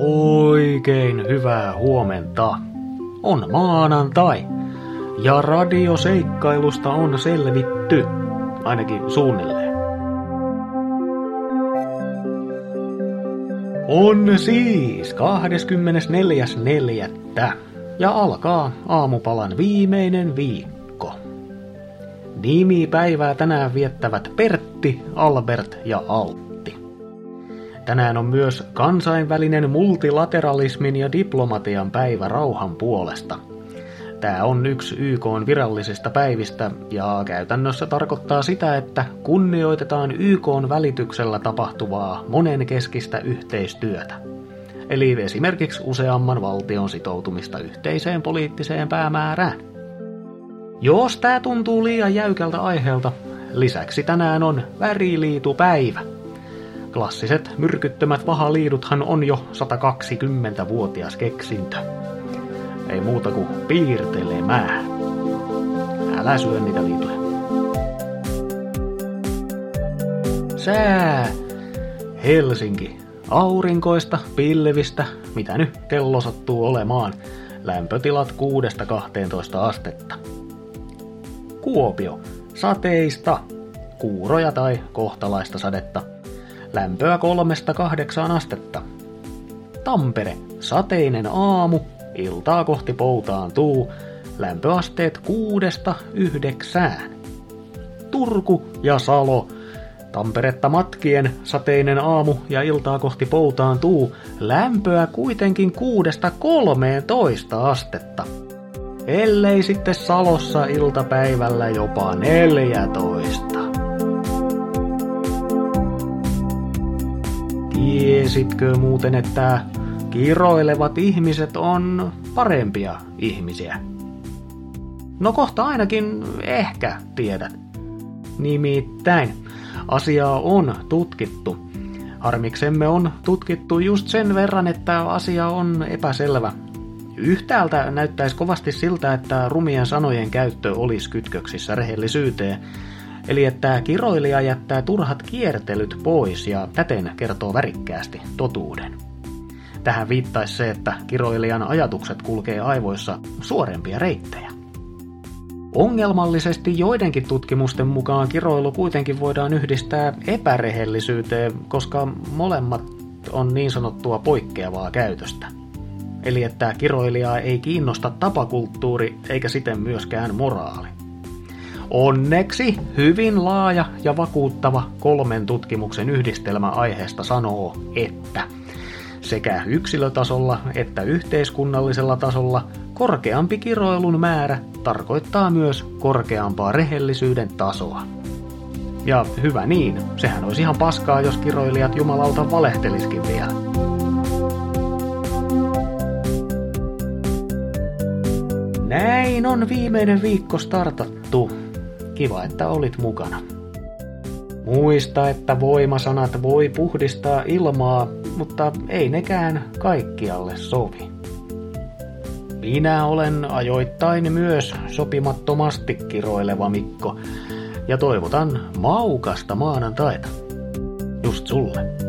Oikein hyvää huomenta. On maanantai. Ja radioseikkailusta on selvitty. Ainakin suunnilleen. On siis 24.4. Ja alkaa aamupalan viimeinen viikko. Nimipäivää tänään viettävät Pertti, Albert ja Alt. Tänään on myös kansainvälinen multilateralismin ja diplomatian päivä rauhan puolesta. Tämä on yksi YK virallisista päivistä ja käytännössä tarkoittaa sitä, että kunnioitetaan YK välityksellä tapahtuvaa monenkeskistä yhteistyötä. Eli esimerkiksi useamman valtion sitoutumista yhteiseen poliittiseen päämäärään. Jos tämä tuntuu liian jäykältä aiheelta, lisäksi tänään on väriliitupäivä – Klassiset myrkyttömät vahaliiduthan on jo 120-vuotias keksintö. Ei muuta kuin piirtelemään. Älä syö niitä liituja. Sää. Helsinki. Aurinkoista, pilvistä, mitä nyt kello sattuu olemaan. Lämpötilat 6-12 astetta. Kuopio. Sateista. Kuuroja tai kohtalaista sadetta lämpöä kolmesta kahdeksaan astetta. Tampere, sateinen aamu, iltaa kohti poutaantuu, lämpöasteet kuudesta yhdeksään. Turku ja Salo, Tamperetta matkien sateinen aamu ja iltaa kohti poutaantuu, lämpöä kuitenkin kuudesta kolmeentoista astetta. Ellei sitten Salossa iltapäivällä jopa 14. Tiesitkö muuten, että kiroilevat ihmiset on parempia ihmisiä? No kohta ainakin ehkä tiedät. Nimittäin asiaa on tutkittu. Harmiksemme on tutkittu just sen verran, että asia on epäselvä. Yhtäältä näyttäisi kovasti siltä, että rumien sanojen käyttö olisi kytköksissä rehellisyyteen, Eli että kiroilija jättää turhat kiertelyt pois ja täten kertoo värikkäästi totuuden. Tähän viittaisi se, että kiroilijan ajatukset kulkee aivoissa suorempia reittejä. Ongelmallisesti joidenkin tutkimusten mukaan kiroilu kuitenkin voidaan yhdistää epärehellisyyteen, koska molemmat on niin sanottua poikkeavaa käytöstä. Eli että kiroilijaa ei kiinnosta tapakulttuuri eikä siten myöskään moraali. Onneksi hyvin laaja ja vakuuttava kolmen tutkimuksen yhdistelmä aiheesta sanoo, että sekä yksilötasolla että yhteiskunnallisella tasolla korkeampi kiroilun määrä tarkoittaa myös korkeampaa rehellisyyden tasoa. Ja hyvä niin, sehän olisi ihan paskaa, jos kiroilijat jumalauta valehteliskin vielä. Näin on viimeinen viikko startattu. Kiva, että olit mukana. Muista, että voimasanat voi puhdistaa ilmaa, mutta ei nekään kaikkialle sovi. Minä olen ajoittain myös sopimattomasti kiroileva Mikko ja toivotan maukasta maanantaita. Just sulle.